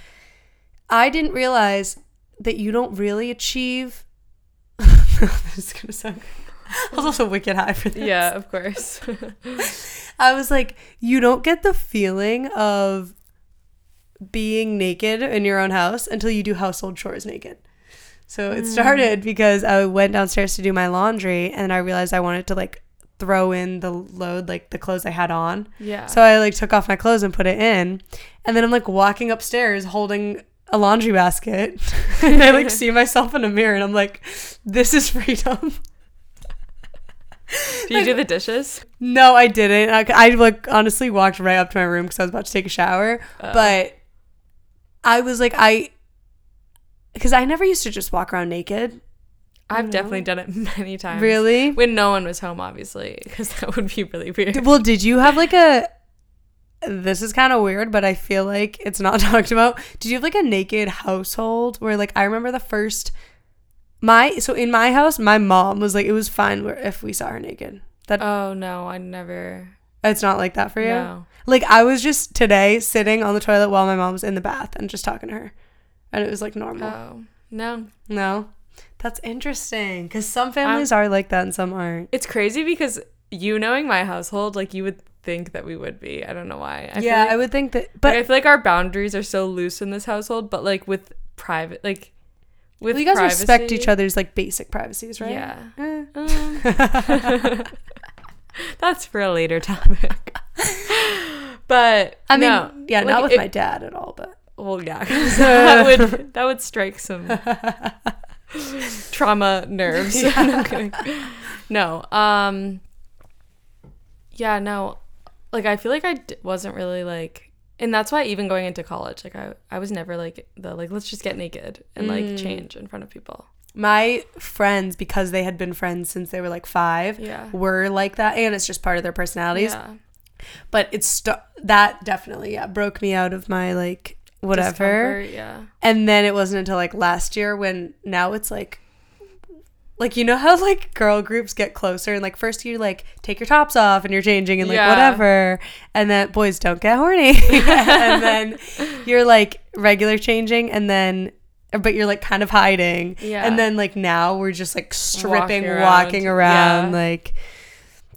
I didn't realize that you don't really achieve. this is gonna sound. I was also wicked high for this. yeah, of course. I was like, you don't get the feeling of being naked in your own house until you do household chores naked. So it mm. started because I went downstairs to do my laundry and I realized I wanted to like throw in the load, like the clothes I had on. yeah. So I like took off my clothes and put it in. And then I'm like walking upstairs holding a laundry basket. and I like see myself in a mirror and I'm like, this is freedom. do you do the dishes? No, I didn't. I, I like honestly walked right up to my room because I was about to take a shower. Oh. But I was like, I, because I never used to just walk around naked. I've definitely done it many times. Really? When no one was home, obviously, because that would be really weird. Well, did you have like a? This is kind of weird, but I feel like it's not talked about. Did you have like a naked household where like I remember the first my so in my house my mom was like it was fine where if we saw her naked. That Oh no, I never. It's not like that for you. No. Like I was just today sitting on the toilet while my mom was in the bath and just talking to her, and it was like normal. Oh no. No, that's interesting because some families are like that and some aren't. It's crazy because you knowing my household, like you would think that we would be. I don't know why. I feel yeah, like, I would think that, but but I feel like our boundaries are so loose in this household. But like with private, like with well, you guys respect each other's like basic privacies, right? Yeah. Eh. Um, that's for a later topic. but I mean, no, yeah, like, not with it- my dad at all, but Well, yeah, that would that would strike some trauma nerves. No, no, um, yeah, no, like I feel like I d- wasn't really like, and that's why even going into college, like I I was never like the like let's just get naked and like Mm. change in front of people. My friends, because they had been friends since they were like five, Yeah. were like that, and it's just part of their personalities. Yeah. But it's st- that definitely yeah broke me out of my like whatever. Discomfort, Yeah. And then it wasn't until like last year when now it's like like you know how like girl groups get closer and like first you like take your tops off and you're changing and like Yeah. whatever and then boys don't get horny and then you're like regular changing and then but you're like kind of hiding Yeah. and then like now we're just like stripping Walking walking around. around, Yeah. like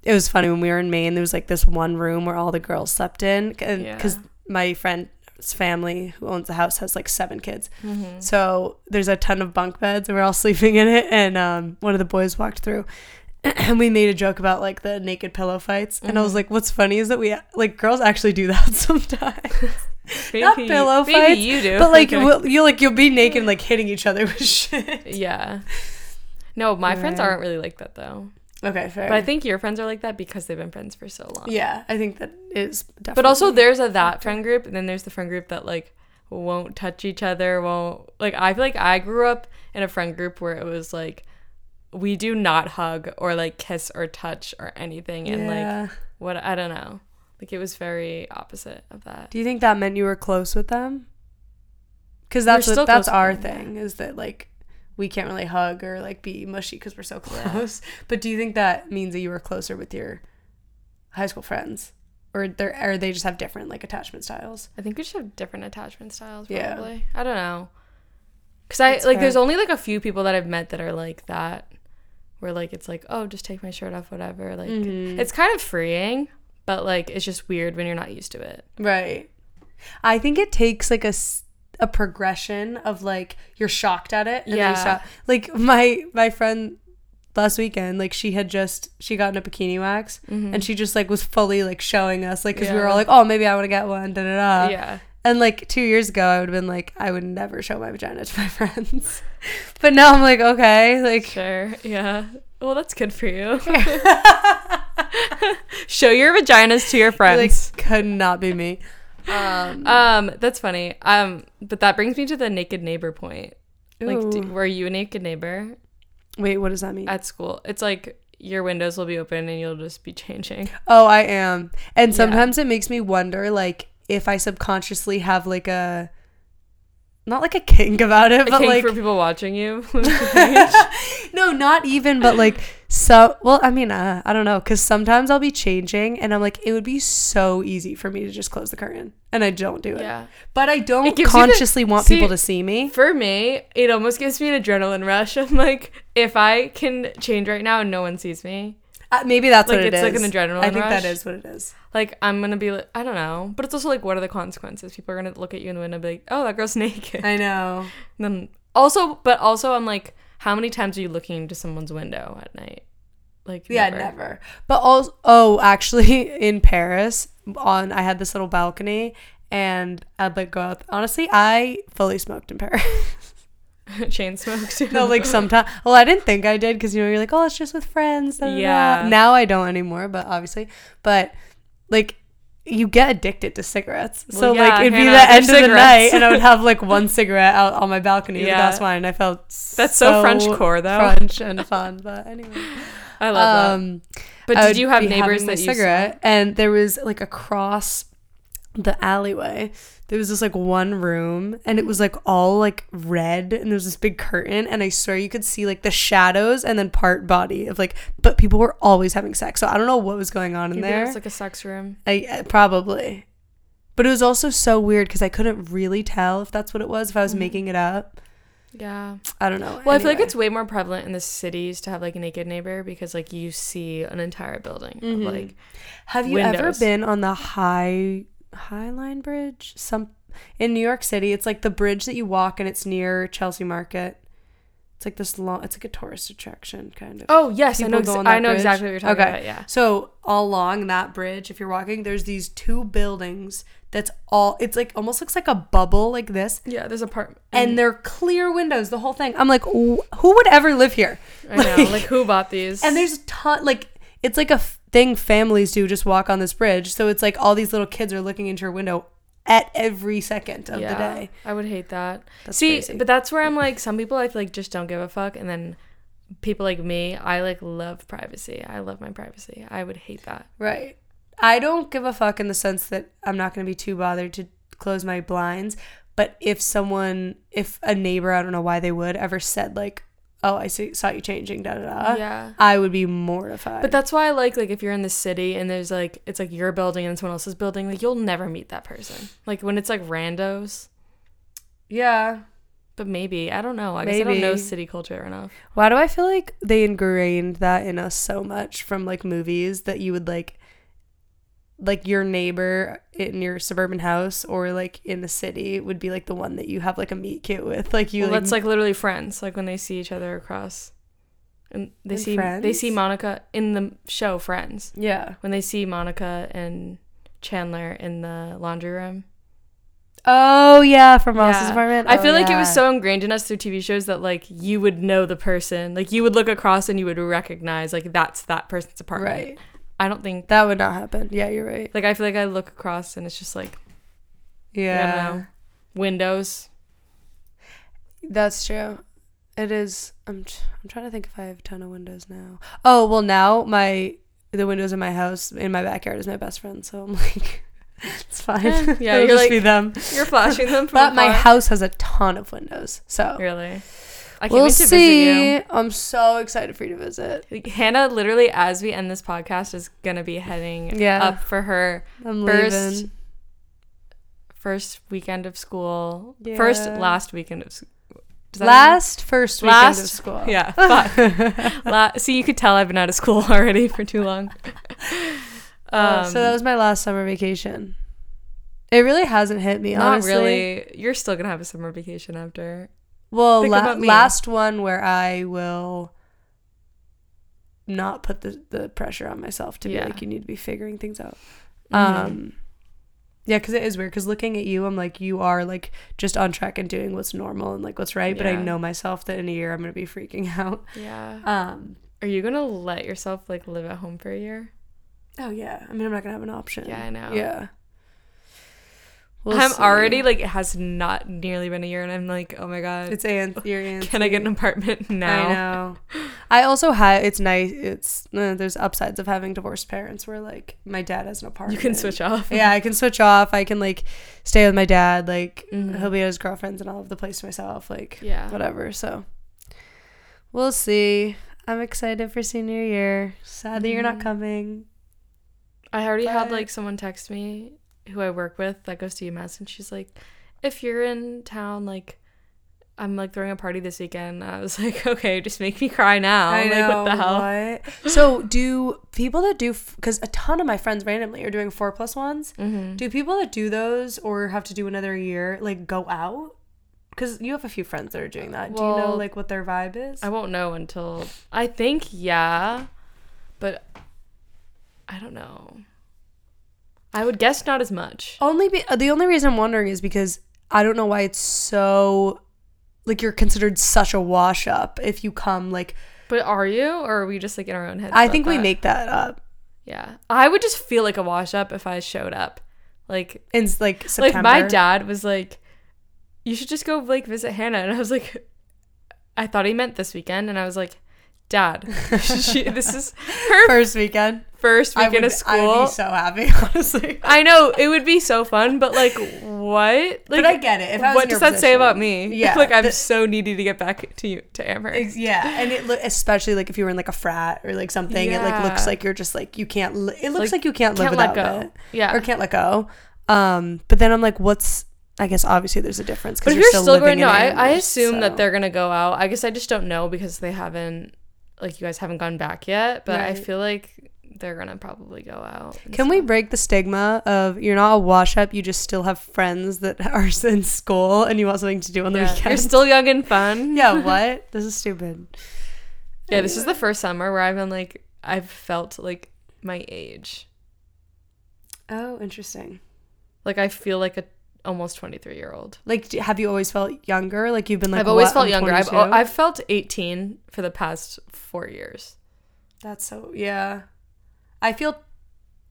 it was funny when we were in Maine there was like this one room where all the girls slept in because Yeah. my friend's family who owns the house has like seven kids. Mm-hmm. So there's a ton of bunk beds, and we're all sleeping in it. And um, one of the boys walked through, and we made a joke about like the naked pillow fights. And I was Mhm. like, "What's funny is that we like girls actually do that sometimes, not Maybe- pillow maybe fights, you do. but like Okay. we'll, you like you'll be naked, and, like hitting each other with shit." yeah. No, my friends aren't really like that though. Okay, fair. But I think your friends are like that because they've been friends for so long. yeah, I think that is definitely. But also there's a that friend group and then there's the friend group that like won't touch each other, won't like I feel like I grew up in a friend group where it was like we do not hug or like kiss or touch or anything and like what I don't know. Like it was very opposite of that. Do you think that meant you were close with them? Because that's what, that's our yeah. thing is that like we can't really hug or like be mushy because we're so close. But do you think that means that you were closer with your high school friends, or they or they just have different like attachment styles? I think we just have different attachment styles Yeah. probably. I don't know. Cuz I That's like fair. there's only like a few people that I've met that are like that where like it's like, "Oh, just take my shirt off whatever." Like Mhm. it's kind of freeing, but like it's just weird when you're not used to it. Right. I think it takes like a a progression of like you're shocked at it. And then Yeah. Like my my friend last weekend, like she had just she got in a bikini wax and she just like was fully like showing us like because we were Mm-hmm. All like oh maybe I want to get one da da da. yeah. And like two years ago, I would have been like, I would never show my vagina to my friends. but now I'm like, okay, like, Sure. Yeah. Well, that's good for you. Show your vaginas to your like friends. could not be me. Um, um, that's funny. Um, but that brings me to the naked neighbor point. Like, d ooh. were you a naked neighbor wait, what does that mean? at school? It's like your windows will be open and you'll just be changing. oh, I am. And Yeah. sometimes it makes me wonder, like, if I subconsciously have like a, not like a kink about it, A but like, for people watching you. no, not even, but like, so, well, I mean, uh, I don't know, because sometimes I'll be changing and I'm like, it would be so easy for me to just close the curtain. And I don't do it. yeah. But I don't you the- consciously want see- people to see me. For me, it almost gives me an adrenaline rush. I'm like, if I can change right now and no one sees me, Uh, maybe that's Like, what it it's like an adrenaline I think rush. that is what it is. like I'm gonna be like, I don't know. But it's also like, what are the consequences? People are gonna look at you in the window and be like, oh, that girl's naked. I know. And then also, but also, I'm like, how many times are you looking into someone's window at night? Like, Yeah, never. But also, oh, actually, in Paris, on I had this little balcony, and I'd like go out. Honestly, I fully smoked in Paris. Chain smoked. no, like sometimes. Well, I didn't think I did because you know you're like, oh, it's just with friends. da, da, da. Yeah. Now I don't anymore, but obviously, but like. You get addicted to cigarettes, so yeah, like it'd be the end of the night, and I would have like one cigarette out on my balcony with a Yeah. glass of wine, and I felt That's so French core, though. French and fun. But anyway, I love that. um, But I did you have neighbors that you cigarette and there was like across the alleyway there was this like one room and it was like all like red and there was this big curtain and i swear you could see like the shadows and then part body of like but people were always having sex so i don't know what was going on in Maybe there. It's like a sex room. I, uh, probably. But it was also so weird because i couldn't really tell if that's what it was if i was making it up. Yeah. i don't know. Well, I feel like it's way more prevalent in the cities to have like a naked neighbor because like you see an entire building of Mhm. like Have you ever been on the High High Line Bridge? Some in New York City. It's like the bridge that you walk and it's near Chelsea Market. It's like this long. It's like a tourist attraction kind of. Oh yes, I People know. Ex- on I know bridge? exactly what you're talking Okay. about. Yeah. So along that bridge, if you're walking, there's these two buildings. That's all. It's like almost looks like a bubble like this, Yeah. There's a part. and they're clear windows. The whole thing. I'm like, "Wh- who would ever live here? I know. like- Like who bought these? And there's a ton, like, it's like a thing families do just walk on this bridge. So it's like all these little kids are looking into your window at every second of the day. I would hate that. That's See, crazy. but that's where I'm like, some people I feel like just don't give a fuck, and then people like me, I like love privacy. I love my privacy. I would hate that. Right. I don't give a fuck in the sense that I'm not going to be too bothered to close my blinds. But if someone, if a neighbor, I don't know why they would, ever said, like, oh, I see, saw you changing, da da da, yeah. I would be mortified. But that's why I like like if you're in the city and there's like it's like your building and someone else's building, like you'll never meet that person. Like when it's like randos. yeah. But maybe I don't know. I guess I don't know city culture enough. Why do I feel like they ingrained that in us so much from like movies that you would like like your neighbor in your suburban house or like in the city would be like the one that you have like a meet cute with. Like you Well, like, that's like literally friends. Like when they see each other across, and they see they see Monica in the show Friends. yeah. When they see Monica and Chandler in the laundry room. Oh yeah, from Ross's Yeah. apartment. I Oh, feel like it was so ingrained in us through TV shows that like you would know the person. Like you would look across and you would recognize like that's that person's apartment. right. I don't think That would not happen. Yeah, you're right. like I feel like I look across and it's just like Yeah, know. windows. that's true. It is. I'm. I'm trying to think if I have a ton of windows now. Oh well, now my the windows in my house in my backyard is my best friend. So I'm like, it's fine. Eh, yeah, It'll you're just like- be them. You're flashing them from But my house has a ton of windows. So Really? I can't we'll wait to see. visit I'm so excited for you to visit. Hannah, literally, as we end this podcast, is gonna be heading Yeah. up for her I'm First leaving. first weekend of school. First last weekend of school. Last first weekend Last- of school. Yeah. fuck. La- See, you could tell I've been out of school already for too long. Um, so that was my last summer vacation. It really hasn't hit me, not honestly. really. You're still gonna have a summer vacation after. Well, la- last one where I will not put the, the pressure on myself to Yeah. be like, you need to be figuring things out. Mhm. Um, yeah, because it is weird. Because looking at you, I'm like, you are like just on track and doing what's normal and like what's right. But I know myself that in a year I'm gonna be freaking out. yeah. Um. Are you gonna let yourself like live at home for a year? Oh yeah. I mean, I'm not gonna have an option. Yeah, I know. Yeah. We'll I'm see. already like it has not nearly been a year, and I'm like, oh my god, It's Anth- your Anthony. can I get an apartment now? I know. I also have. It's nice. It's uh, there's upsides of having divorced parents where like my dad has an apartment. You can switch off. Yeah, I can switch off. I can like stay with my dad. Like Mhm. he'll be at his girlfriend's and I'll have the place to myself. Like Yeah. whatever. So we'll see. I'm excited for senior year. Sad that you're not Mhm. coming. I already had like someone text me who I work with that goes to UMass, and she's like, if you're in town, like. I'm like throwing a party this weekend. I was like, okay, just make me cry now. I like, know. what the hell? what? so do people that do because a ton of my friends randomly are doing four plus ones. Mm-hmm. Do people that do those or have to do another year like go out? Because you have a few friends that are doing that. do you know like what their vibe is? I won't know until I think yeah, but I don't know. I would guess not as much. only be uh, the only reason I'm wondering is because I don't know why it's so like you're considered such a wash up if you come like But are you, or are we just like in our own heads? I think we that? make that up Yeah, I would just feel like a wash up if I showed up. Like, in like September. like my dad was like, "You should just go like visit Hannah," and I was like, I thought he meant this weekend, and I was like, Dad, she, this is her first weekend. first I weekend would, of I would school. be so happy, honestly. I know it would be so fun, but like, what? Like, but I get it. If I was what does that say about me? Yeah, like I'm the- so needy to get back to you to Amherst. Yeah, and it look especially like if you were in like a frat or like something, it like looks like you're just like you can't. Li- it looks Like, like, you can't live Can't let without go. it Yeah. or can't let go. Um, but then I'm like, what's? I guess obviously there's a difference But if you're, you're still, still going, no, I, I assume so- that they're gonna go out. I guess I just don't know because they haven't, like, you guys haven't gone back yet. But I feel like they're gonna probably go out. Can we break the stigma of you're not a wash up, you just still have friends that are in school and you want something to do on the Yeah. weekend? You're still young and fun. yeah, what? This is stupid. Yeah, this is the first summer where I've been like, I've felt like my age. Oh, interesting. Like I feel like a almost 23 year old. Like, have you always felt younger? Like you've been like I've always what, felt I'm younger. I've I've felt 18 for the past four years. That's so yeah. I feel.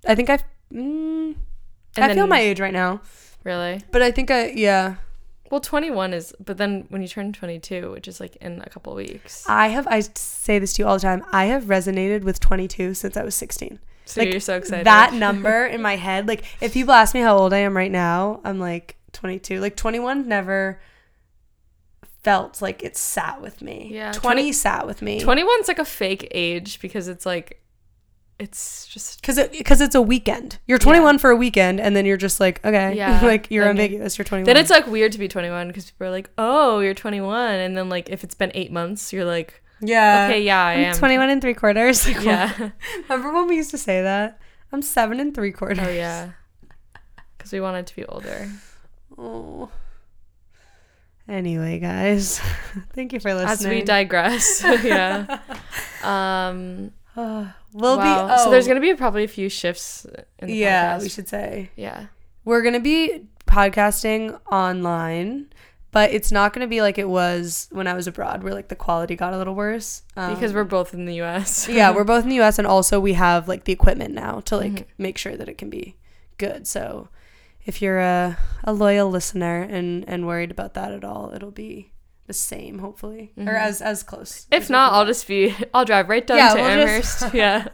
I think I. Mm, I feel my age right now, Really? but I think I yeah. Well, 21 is, but then when you turn 22, which is like in a couple weeks, I have. I say this to you all the time. I have resonated with 22 since I was 16. So like, you're so excited. That number in my head, like if people ask me how old I am right now, I'm like 22. Like 21 never felt like it sat with me. Yeah, 20 20 sat with me. 21's like a fake age because it's like, it's just Cause it, cause it's a weekend. You're 21 for a weekend, and then you're just like, okay, Yeah, like you're then- ambiguous. You're 21. then it's like weird to be 21 because people are like, oh, you're 21, and then like if it's been eight months, you're like, yeah. okay, yeah, I I'm am 21 and three quarters. Like, Yeah, Remember when we used to say that? I'm seven and three quarters. Oh yeah, because we wanted to be older. Oh. Anyway, guys, thank you for listening. As we digress, yeah. Um. Uh, we'll wow. be. Oh, So there's gonna be probably a few shifts in the yeah, podcast. we should say Yeah. we're gonna be podcasting online, but it's not gonna be like it was when I was abroad, where like the quality got a little worse. Um, Because we're both in the U.S. yeah, we're both in the U.S. and also we have like the equipment now to like Mhm. make sure that it can be good. So if you're a, a loyal listener and and worried about that at all, it'll be the same hopefully or Mhm. as as close. If as not, I'll just be. I'll drive right down Yeah, to we'll Amherst. just- yeah.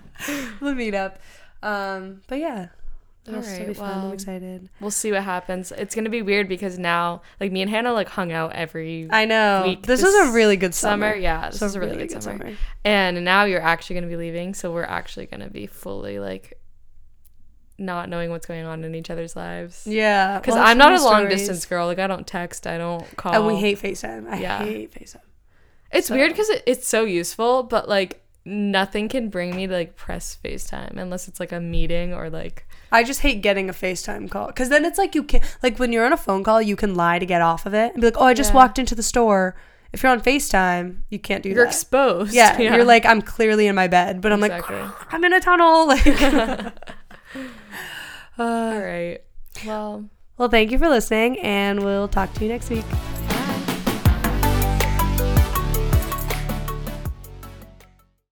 we'll meet up. Um, but yeah, All right, fun. I'm well, excited. We'll see what happens. It's gonna be weird because now, like me and Hannah, like hung out every I know week this, was a really good summer. summer. Yeah, this is a really, good, summer. summer. And now you're actually gonna be leaving, so we're actually gonna be fully like not knowing what's going on in each other's lives. Yeah, Because we'll I'm not a long stories. distance girl. Like I don't text. I don't call. and we hate FaceTime. I Yeah. hate FaceTime. It's so- weird because it, it's so useful, but like nothing can bring me to like press FaceTime unless it's like a meeting or like I just hate getting a FaceTime call because then it's like you can like when you're on a phone call, you can lie to get off of it and be like, "Oh, I just Yeah. walked into the store." If you're on FaceTime, you can't do that. you're that. exposed. yeah, you're like, "I'm clearly in my bed," but I'm Exactly. like, "I'm in a tunnel." Like, All uh, right. Well. well, thank you for listening, and we'll talk to you next week.